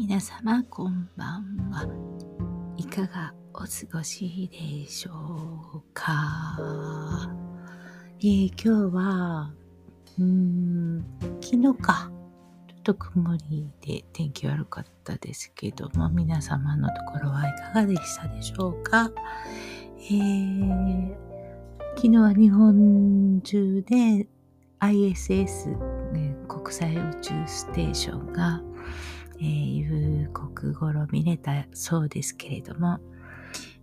皆様こんばんは。いかがお過ごしでしょうか、えー、今日はうーん昨日か。ちょっと曇りで天気悪かったですけども、皆様のところはいかがでしたでしょうか、えー、昨日は日本中で ISS、ね、国際宇宙ステーションが、えー、夕刻頃見れたそうですけれども、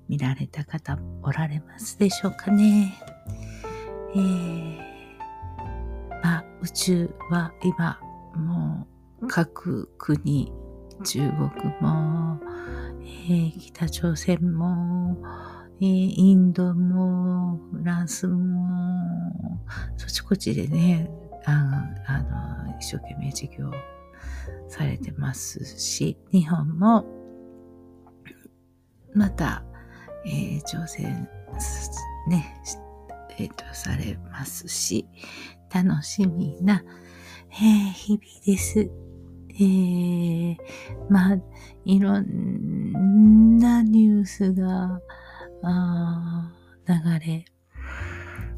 見られた方おられますでしょうかね。えー、まあ、宇宙は今もう各国、中国も、えー、北朝鮮も、えー、インドも、フランスも、そちこちでね、ああの、一生懸命授業をされてますし、日本も、また、えー、挑戦、ね、えっ、ー、と、されますし、楽しみな、えー、日々です。えー、まあ、いろんなニュースが、あ流れ、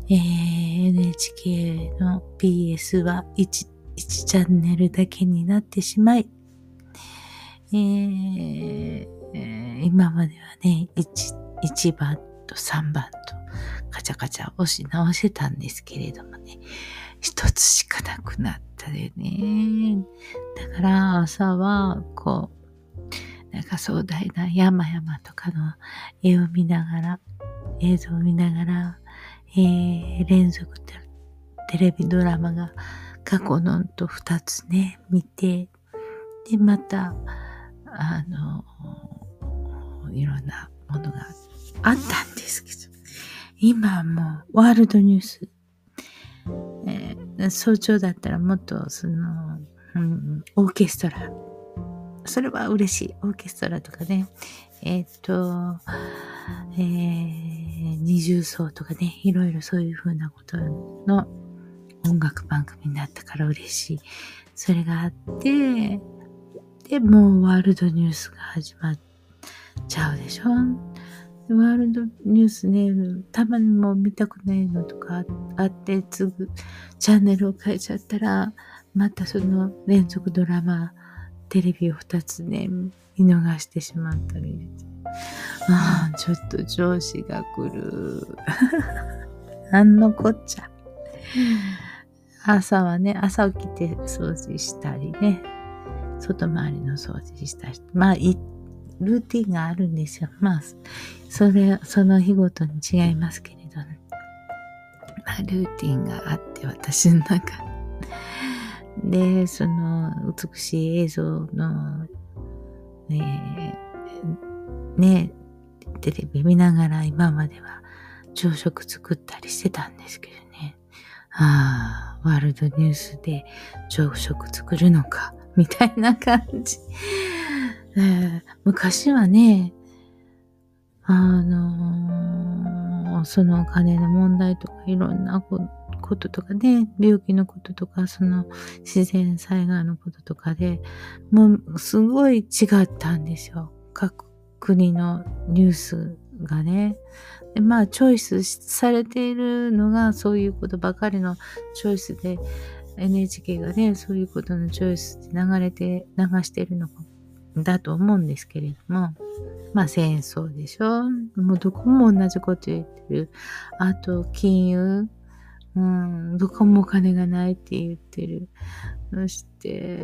えー、NHK の BS は 1, 1チャンネルだけになってしまい、えー、今まではね1、1番と3番とカチャカチャ押し直してたんですけれどもね、一つしかなくなったでね。だから朝は、こう、なんか壮大な山々とかの絵を見ながら、映像を見ながら、えー、連続テレビドラマが過去のと二つね、見て、で、また、あの、いろんなものがあったんですけど、今もうワールドニュースえー、早朝だったらもっとその、うん、オーケストラ。それは嬉しい。オーケストラとかね。えっ、と、えー、二重奏とかね、いろいろそういうふうなことの音楽番組になったから嬉しい。それがあって、で、もうワールドニュースが始まっちゃうでしょワールドニュースね、たまにも見たくないのとかあって、すぐチャンネルを変えちゃったら、またその連続ドラマ、テレビを2つね、見逃してしまったり。ああ、ちょっと上司が来る。なんのこっちゃ。朝はね、朝起きて掃除したりね、外回りの掃除したり、まあ、ルーティンがあるんですよ。まあ、それ、その日ごとに違いますけれどね。まあ、ルーティンがあって、私の中で、その美しい映像の、ね、ね、テレビ見ながら今までは朝食作ったりしてたんですけどね。ああ、ワールドニュースで朝食作るのか、みたいな感じ。昔はね、あのー、そのお金の問題とかいろんなこととかね、病気のこととか、その自然災害のこととかで、もうすごい違ったんですよ。各国のニュースがね。でまあ、チョイスされているのがそういうことばかりのチョイスで、NHK がね、そういうことのチョイスで流れて、流してるのだと思うんですけれども、まあ戦争でしょもうどこも同じこと言ってる。あと、金融。うん、どこもお金がないって言ってる。そして、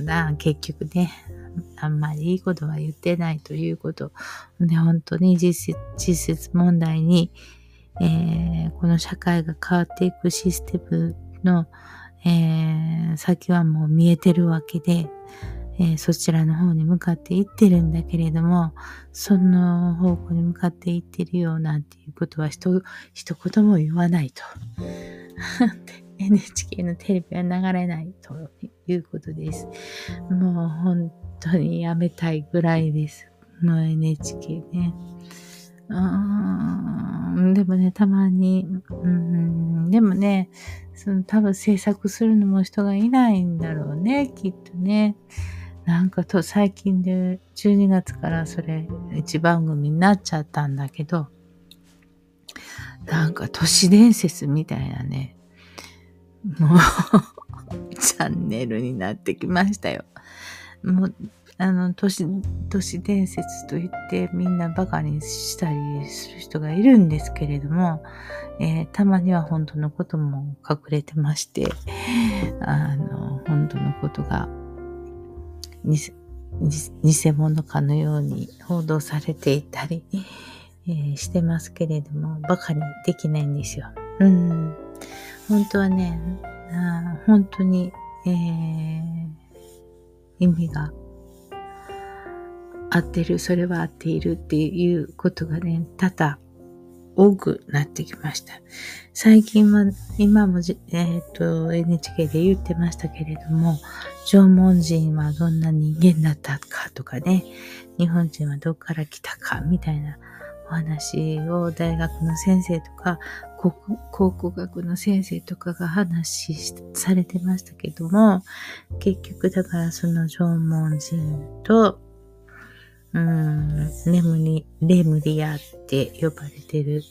な結局ね、あんまりいいことは言ってないということ。で、本当に実実質問題に、えー、この社会が変わっていくシステムの、えー、先はもう見えてるわけで、えー、そちらの方に向かっていってるんだけれども、その方向に向かっていってるよなんていうことは一一言も言わないと。NHK のテレビは流れないということです。もう本当にやめたいぐらいです。もう NHK ね。うーんでもね、たまに、うん、でもね、その多分制作するのも人がいないんだろうね、きっとね。なんかと最近で12月からそれ一番組になっちゃったんだけど、なんか都市伝説みたいなね、もう チャンネルになってきましたよ。もう、あの、都市、都市伝説と言ってみんなバカにしたりする人がいるんですけれども、えー、たまには本当のことも隠れてまして、あの、本当のことがにに、偽物かのように報道されていたり、えー、してますけれども、バカにできないんですよ。うん。本当はね、あ本当に、えー、意味が合ってる、それは合っているっていうことがね、多々多くなってきました。最近は、今もえっ、ー、と、NHK で言ってましたけれども、縄文人はどんな人間だったかとかね、日本人はどこから来たかみたいなお話を大学の先生とか、考古学の先生とかが話しされてましたけども、結局だからその縄文人と、うん、レムリ、レムリアって呼ばれてる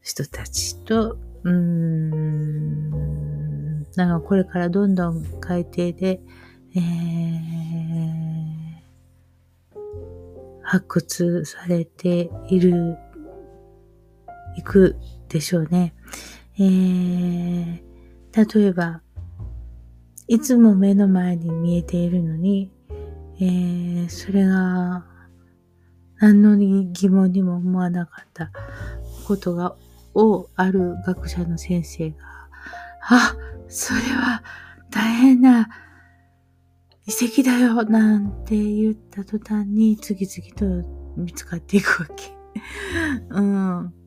人たちと、うん、なんかこれからどんどん海底で、えー、発掘されている、いくでしょうね。えー、例えば、いつも目の前に見えているのに、えー、それが何の疑問にも思わなかったことが、をある学者の先生が、あ、それは大変な遺跡だよ、なんて言った途端に次々と見つかっていくわけ。うん。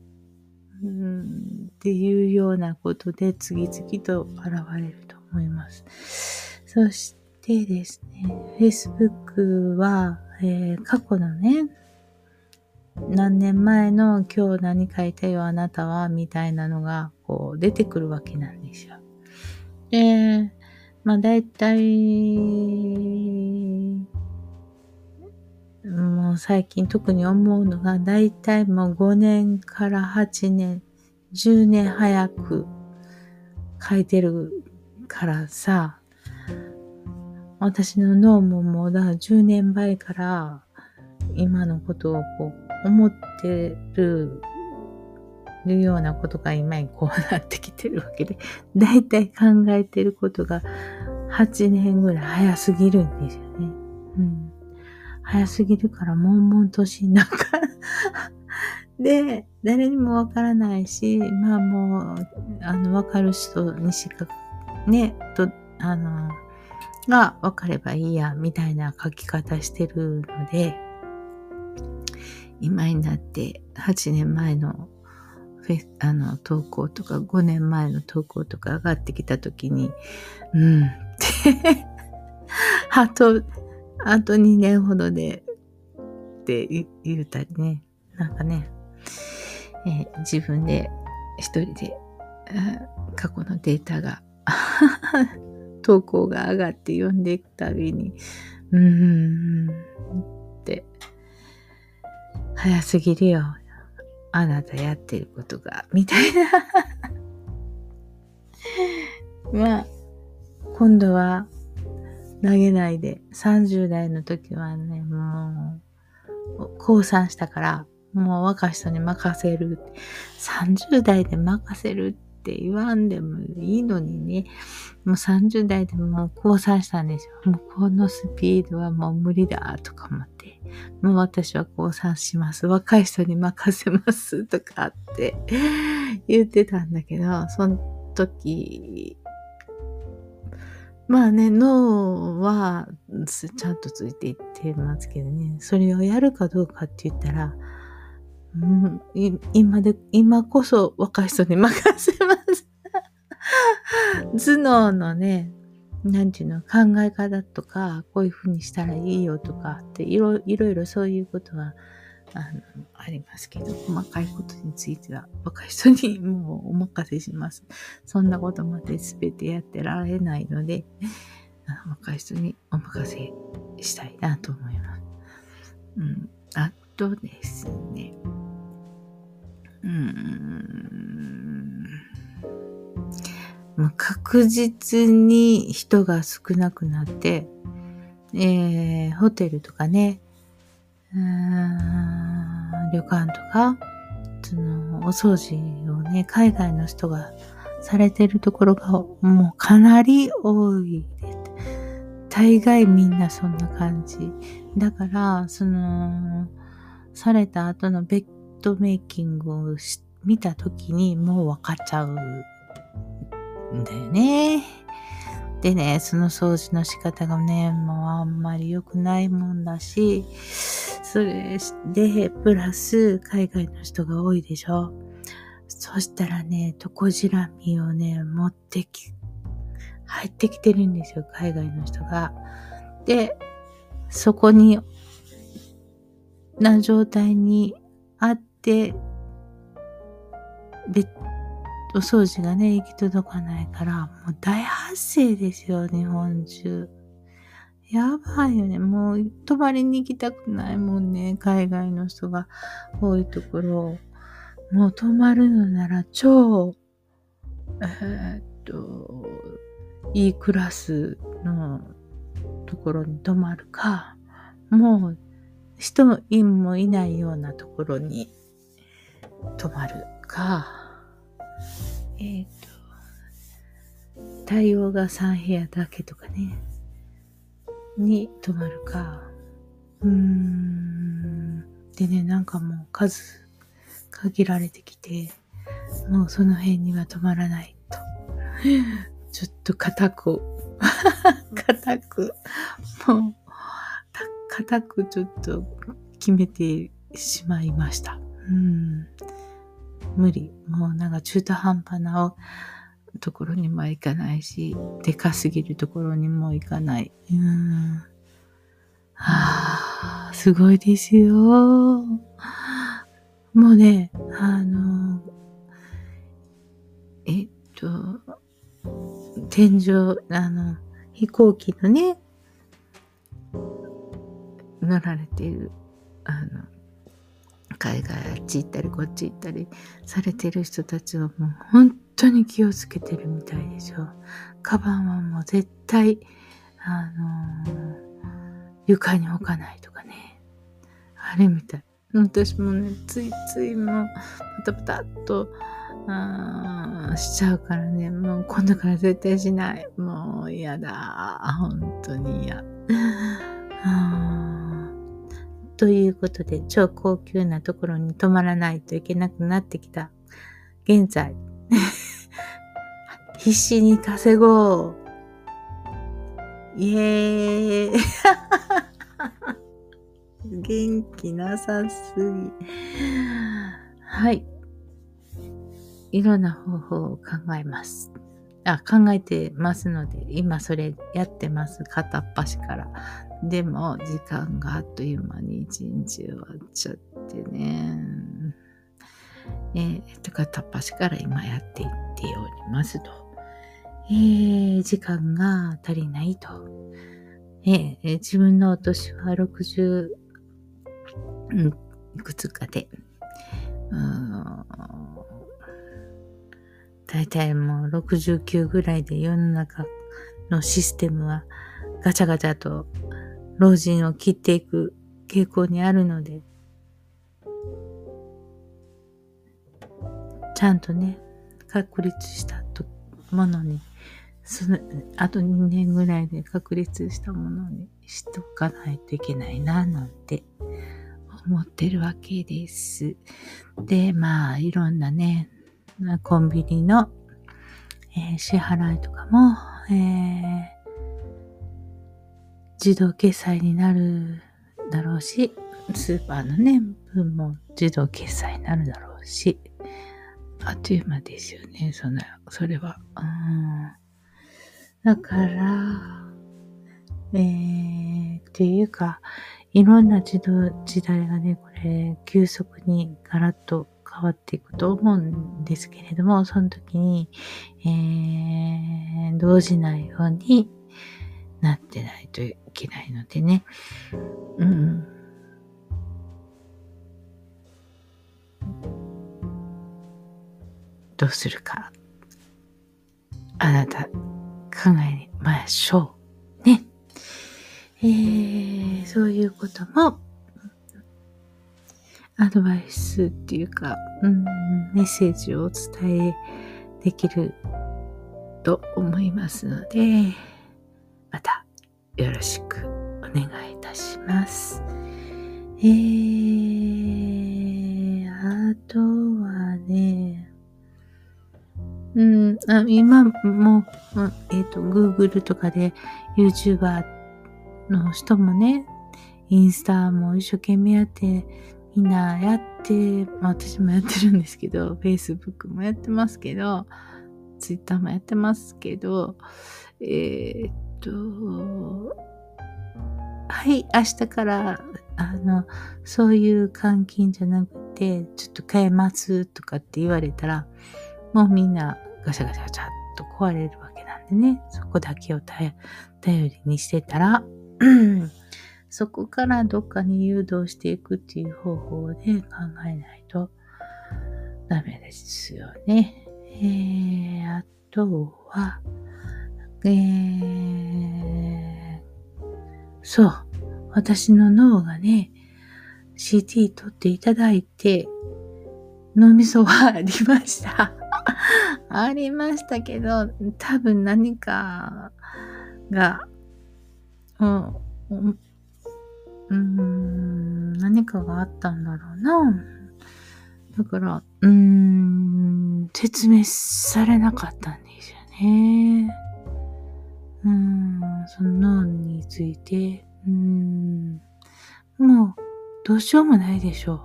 っていうようなことで次々と現れると思います。そしてですね、Facebook は、えー、過去のね、何年前の今日何書いたよあなたはみたいなのがこう出てくるわけなんですよ。で、まあ大体、もう最近特に思うのが大体もう5年から8年、10年早く書いてるからさ、私の脳ももうだ10年前から今のことをこう思ってるようなことが今にこうなってきてるわけで、だいたい考えてることが8年ぐらい早すぎるんですよね。うん。早すぎるから悶々としながらで、誰にもわからないし、まあもう、あの、わかる人にしか、ね、と、あの、がわかればいいや、みたいな書き方してるので、今になって8年前のフェあの投稿とか5年前の投稿とか上がってきた時に、うんって あと、あと2年ほどでって言うたりね、なんかね、えー、自分で一人で過去のデータが 投稿が上がって読んでいくたびに、うーんって早すぎるよ。あなたやってることが、みたいな まあ、今度は投げないで、30代の時はね、もう、降参したから、もう若い人に任せる。30代で任せるって言わんでもいいのにね、もう30代でもう降参したんですよ。もうこのスピードはもう無理だとか思って。もう私は降参します。若い人に任せますとかって 言ってたんだけど、その時、まあね、脳はちゃんとついていってますけどね、それをやるかどうかって言ったら、うん、今で、今こそ若い人に任せます。頭脳のね、なんていうの、考え方とか、こういうふうにしたらいいよとかっていろいろいろそういうことはあのありますけど、細かいことについては若い人にもうお任せします。そんなことまで全てやってられないので、若い人にお任せしたいなと思います。うん、あとですね、うん、もう確実に人が少なくなって、えー、ホテルとかね、うん旅館とか、その、お掃除をね、海外の人がされてるところがもうかなり多い。大概みんなそんな感じ。だから、その、された後のベッドメイキングを見た時にもう分かっちゃうんだよね。でね、その掃除の仕方がね、もうあんまり良くないもんだし、それで、プラス海外の人が多いでしょ。そしたらね、トコジラミをね、持ってき、入ってきてるんですよ、海外の人が。で、そこに、な状態にあって、で、お掃除がね、行き届かないから、もう大発生ですよ、日本中。やばいよね。もう泊まりに行きたくないもんね。海外の人が多いところ。もう泊まるのなら超、えー、っと、いいクラスのところに泊まるか、もう人もいないようなところに泊まるか、えっ、と、対応が3部屋だけとかね、に泊まるか、うーん、でね、なんかもう数限られてきて、もうその辺には泊まらないと。ちょっと固く、固く、もう、固くちょっと決めてしまいました。うん。無理。もうなんか中途半端なところにも行かないし、でかすぎるところにも行かない。うん。はあ、すごいですよ。もうね、あの、えっと、天井、あの、飛行機のね、乗られている、あの、海外あっち行ったりこっち行ったりされてる人たちはもう本当に気をつけてるみたいでしょ。カバンはもう絶対、あのー、床に置かないとかね。あれみたい。私もね、ついついもう、パタパタっと、あしちゃうからね、もう今度から絶対しない。もう嫌だ。本当に嫌。ということで、超高級なところに泊まらないといけなくなってきた。現在、必死に稼ごう。イエーイ。元気なさすぎ。はい。いろんな方法を考えます。あ、考えてますので、今それやってます。片っ端から。でも、時間があっという間に一日終わっちゃってね。えー、と、片っ端から今やっていっておりますと。えー、時間が足りないと。えー、自分のお年は60、うん、いくつかで、うん大体もう69ぐらいで世の中のシステムはガチャガチャと老人を切っていく傾向にあるので、ちゃんとね、確立したとものに、その、あと2年ぐらいで確立したものにしとかないといけないな、なんて思ってるわけです。で、まあ、いろんなね、コンビニの、えー、支払いとかも、えー、自動決済になるだろうし、スーパーのね、分も自動決済になるだろうし、あっという間ですよね、その、それは。うん、だから、えー、っていうか、いろんな時時代がね、これ、急速にガラッと変わっていくと思うんですけれども、その時に、えー、動じないようになってないというけないのでね。うん。どうするか、あなた、考えましょう。ね。えー、そういうことも、アドバイスっていうか、うん、メッセージをお伝えできると思いますので、またよろしくお願いいたします。えー、あとはね、うん、あ今も、えっ、ー、と、Google とかで YouTuber の人もね、インスタも一生懸命やって、みんなやって、まあ私もやってるんですけど、Facebook もやってますけど、Twitter もやってますけど、えー、と、はい、明日から、あの、そういう監禁じゃなくて、ちょっと変えますとかって言われたら、もうみんなガシャガシャガシャっと壊れるわけなんでね、そこだけを頼りにしてたら、そこからどっかに誘導していくっていう方法で考えないとダメですよね。えー、あとは、えー、そう。私の脳がね、CT 取っていただいて、脳みそはありました。ありましたけど、多分何かが、うん、うん、何かがあったんだろうな。だから、うーん、説明されなかったんですよね。うん、そのについて、うん、もう、どうしようもないでしょ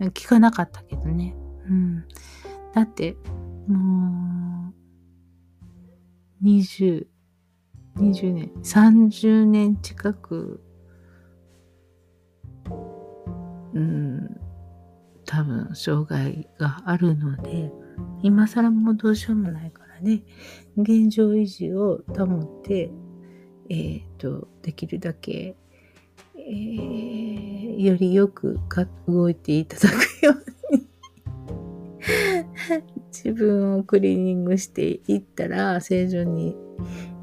う。聞かなかったけどね。うん。だって、もう、20、20年、30年近くうん、多分障害があるので、今更もうどうしようもないからね、現状維持を保って、えっ、ー、と、できるだけ、えー、よりよく動いていただくように。自分をクリーニングしていったら、正常に、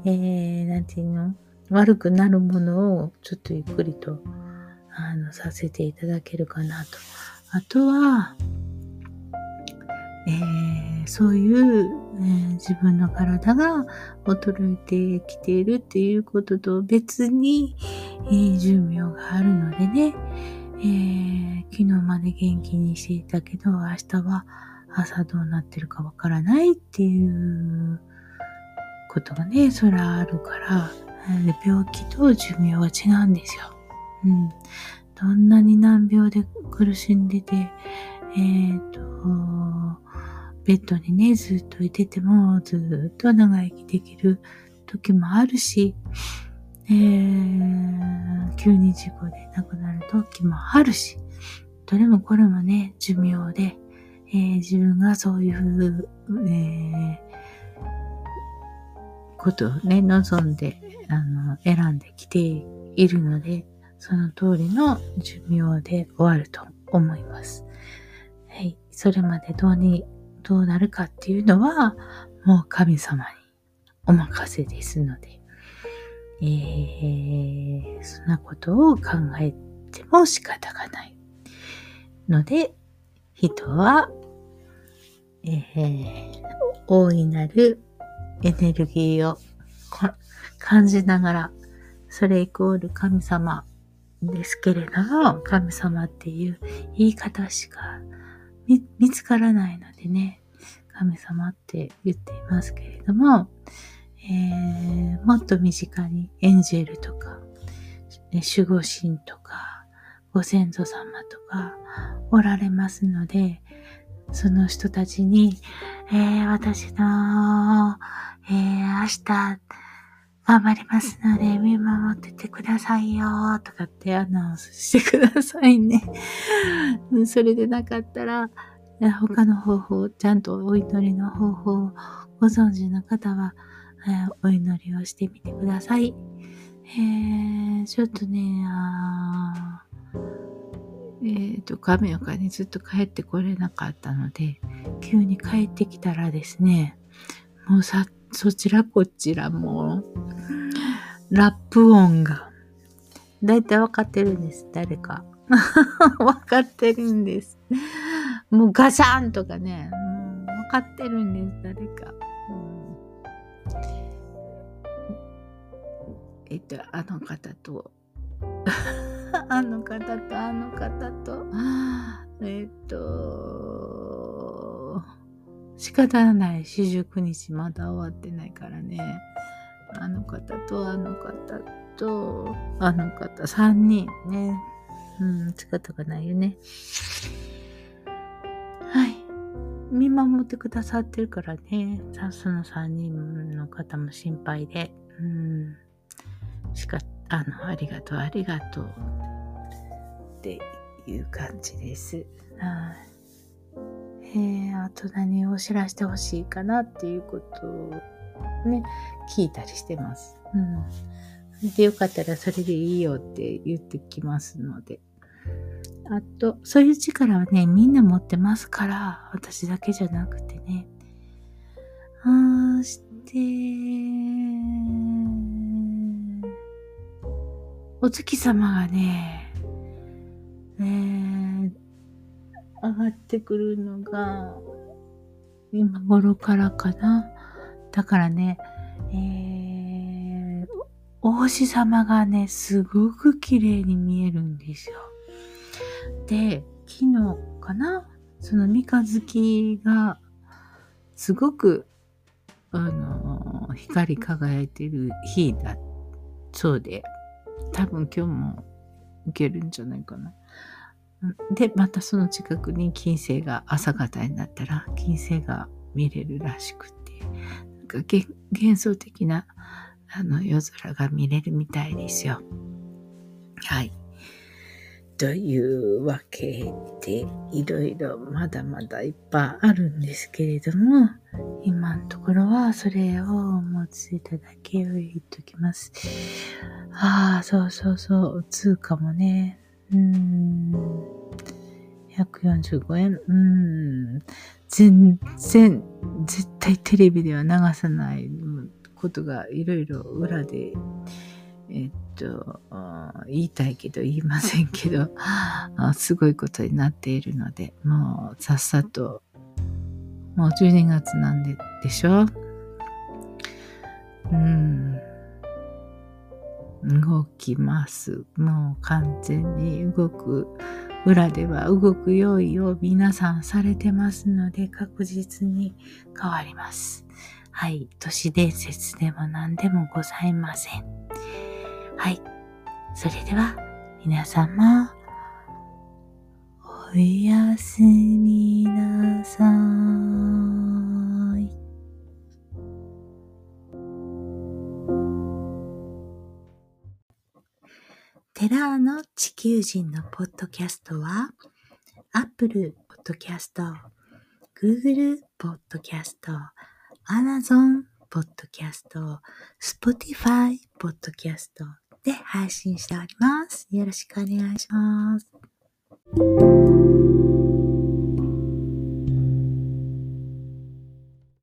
えー、ていうの？悪くなるものをちょっとゆっくりとあの、させていただけるかなと。あとは、えー、そういう、えー、自分の体が衰えてきているっていうことと別に、えー、寿命があるのでね、え昨日まで元気にしていたけど、明日は朝どうなってるかわからないっていうことがね、そらあるから、病気と寿命は違うんですよ。うん。どんなに難病で苦しんでて、えっ、ー、と、ベッドにね、ずっといてても、ずっと長生きできる時もあるし、えー、急に事故で亡くなる時もあるし、どれもこれもね、寿命で、えー、自分がそういう、えー、ことをね、望んで、あの、選んできているので、その通りの寿命で終わると思います。はい。それまでどうに、どうなるかっていうのは、もう神様にお任せですので、えー、そんなことを考えても仕方がない。ので、人は、えー、大いなるエネルギーを感じながら、それイコール神様ですけれども、神様っていう言い方しか見つからないのでね、神様って言っていますけれども、えー、もっと身近にエンジェルとか、守護神とか、ご先祖様とかおられますので、その人たちに、えー、私の、えー、明日、頑張りますので、見守っててくださいよ、とかってアナウンスしてくださいね。それでなかったら、他の方法、ちゃんとお祈りの方法をご存知の方は、えー、お祈りをしてみてください。えー、ちょっとね、あえっ、ー、と、亀岡にずっと帰ってこれなかったので、急に帰ってきたらですね、もうさ、そちらこちらも、ラップ音が、だいたいわかってるんです、誰か。わかってるんです。もうガシャンとかね、わかってるんです、誰か。えっと、あの方と、あの方と、あの方と、えっと、仕方ない四十九日まだ終わってないからね。あの方と、あの方と、あの方、三人ね。うん、仕方がないよね。はい。見守ってくださってるからねさ。その三人の方も心配で。うん。しか、あの、ありがとう、ありがとう。っていう感じです。はい。えー、あと何を知らせてほしいかなっていうことをね、聞いたりしてます。うん。で、よかったらそれでいいよって言ってきますので。あと、そういう力はね、みんな持ってますから、私だけじゃなくてね。あーして、お月様がね、え、上がってくるのが、今頃からかな。だからね、えー、お星様がね、すごく綺麗に見えるんですよ。で、昨日かなその三日月が、すごく、あの、光り輝いてる日だそうで、多分今日も受けるんじゃないかな。で、またその近くに金星が朝方になったら金星が見れるらしくて、なんか幻想的なあの夜空が見れるみたいですよ。はい。というわけで、いろいろまだまだいっぱいあるんですけれども、今のところはそれをお持ついただけを言っときます。ああ、そうそうそう、通貨もね、うーん、145円、うん、全然、絶対テレビでは流さないことがいろいろ裏で、えっと、言いたいけど言いませんけど、すごいことになっているので、もうさっさと、もう12月なんででしょ？うん。動きます。もう完全に動く。裏では動く用意を皆さんされてますので確実に変わります。はい。都市伝説でも何でもございません。はい。それでは、皆様、おやすみなさい。テラーの地球人のポッドキャストは、Apple Podcast、Google Podcast、Amazon Podcast、Spotify Podcast、で配信しております。よろしくお願いします。